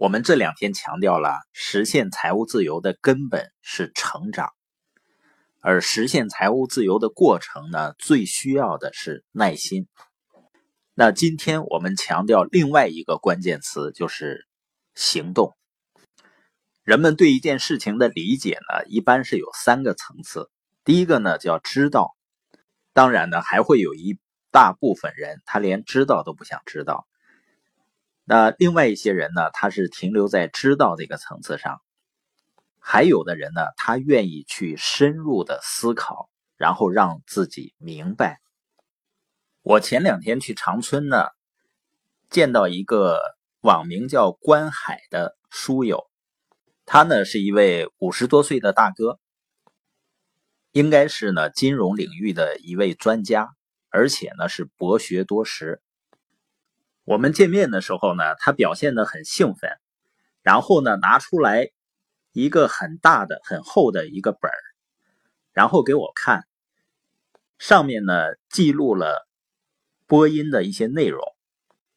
我们这两天强调了，实现财务自由的根本是成长，而实现财务自由的过程呢，最需要的是耐心。那今天我们强调另外一个关键词，就是行动。人们对一件事情的理解呢，一般是有三个层次。第一个呢，叫知道，当然呢，还会有一大部分人，他连知道都不想知道。那另外一些人呢，他是停留在知道这个层次上，还有的人呢，他愿意去深入的思考，然后让自己明白。我前两天去长春呢，见到一个网名叫关海的书友，他呢是一位五十多岁的大哥，应该是呢金融领域的一位专家，而且呢是博学多识。我们见面的时候呢，他表现的很兴奋，然后呢拿出来一个很大的、很厚的一个本儿，然后给我看，上面呢记录了播音的一些内容。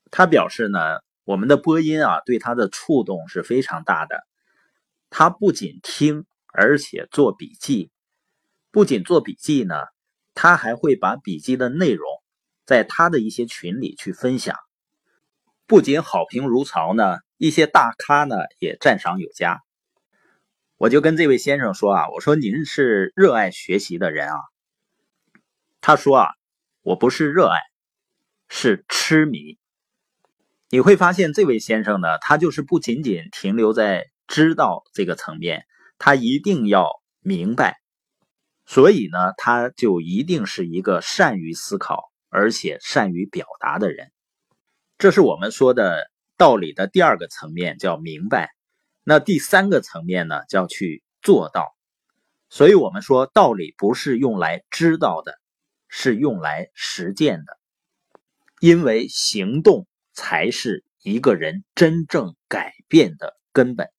他表示呢，我们的播音啊对他的触动是非常大的。他不仅听，而且做笔记，不仅做笔记呢，他还会把笔记的内容在他的一些群里去分享。不仅好评如潮呢，一些大咖呢也赞赏有加。我就跟这位先生说啊，我说您是热爱学习的人啊。他说啊，我不是热爱，是痴迷。你会发现这位先生呢，他就是不仅仅停留在知道这个层面，他一定要明白，所以呢，他就一定是一个善于思考而且善于表达的人。这是我们说的道理的第二个层面，叫明白。那第三个层面呢，叫去做到。所以，我们说道理不是用来知道的，是用来实践的。因为行动才是一个人真正改变的根本。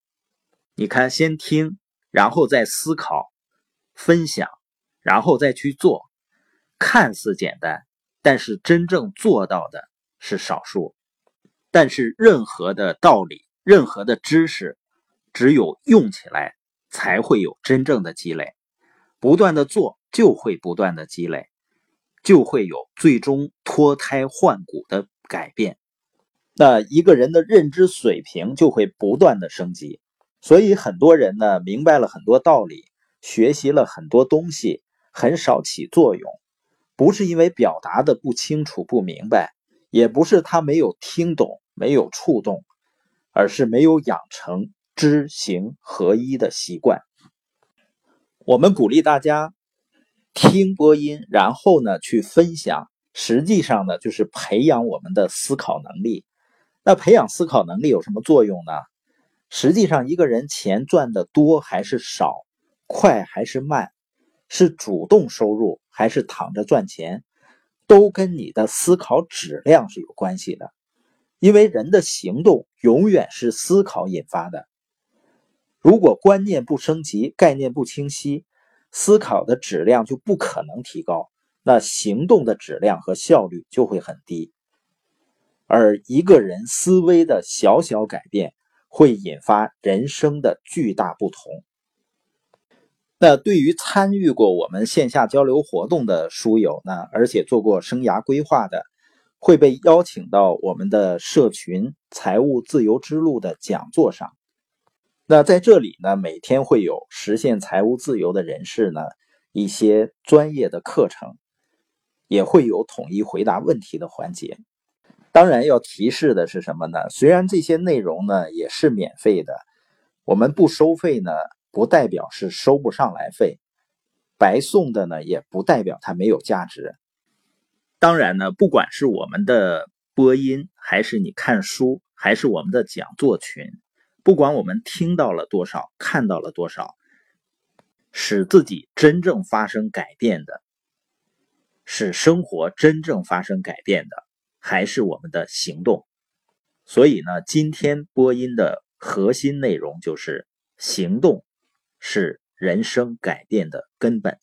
你看，先听，然后再思考、分享，然后再去做，看似简单，但是真正做到的。是少数，但是任何的道理、任何的知识，只有用起来，才会有真正的积累。不断的做，就会不断的积累，就会有最终脱胎换骨的改变。那一个人的认知水平就会不断的升级。所以很多人呢，明白了很多道理，学习了很多东西，很少起作用，不是因为表达的不清楚、不明白。也不是他没有听懂、没有触动，而是没有养成知行合一的习惯。我们鼓励大家听播音，然后呢去分享，实际上呢就是培养我们的思考能力。那培养思考能力有什么作用呢？实际上，一个人钱赚的多还是少，快还是慢，是主动收入还是躺着赚钱？都跟你的思考质量是有关系的，因为人的行动永远是思考引发的。如果观念不升级，概念不清晰，思考的质量就不可能提高，那行动的质量和效率就会很低。而一个人思维的小小改变，会引发人生的巨大不同。那对于参与过我们线下交流活动的书友呢，而且做过生涯规划的，会被邀请到我们的社群“财务自由之路”的讲座上。那在这里呢，每天会有实现财务自由的人士呢一些专业的课程，也会有统一回答问题的环节。当然要提示的是什么呢？虽然这些内容呢也是免费的，我们不收费呢。不代表是收不上来费，白送的呢，也不代表它没有价值。当然呢，不管是我们的播音，还是你看书，还是我们的讲座群，不管我们听到了多少，看到了多少，使自己真正发生改变的，使生活真正发生改变的，还是我们的行动。所以呢，今天播音的核心内容就是行动。是人生改变的根本。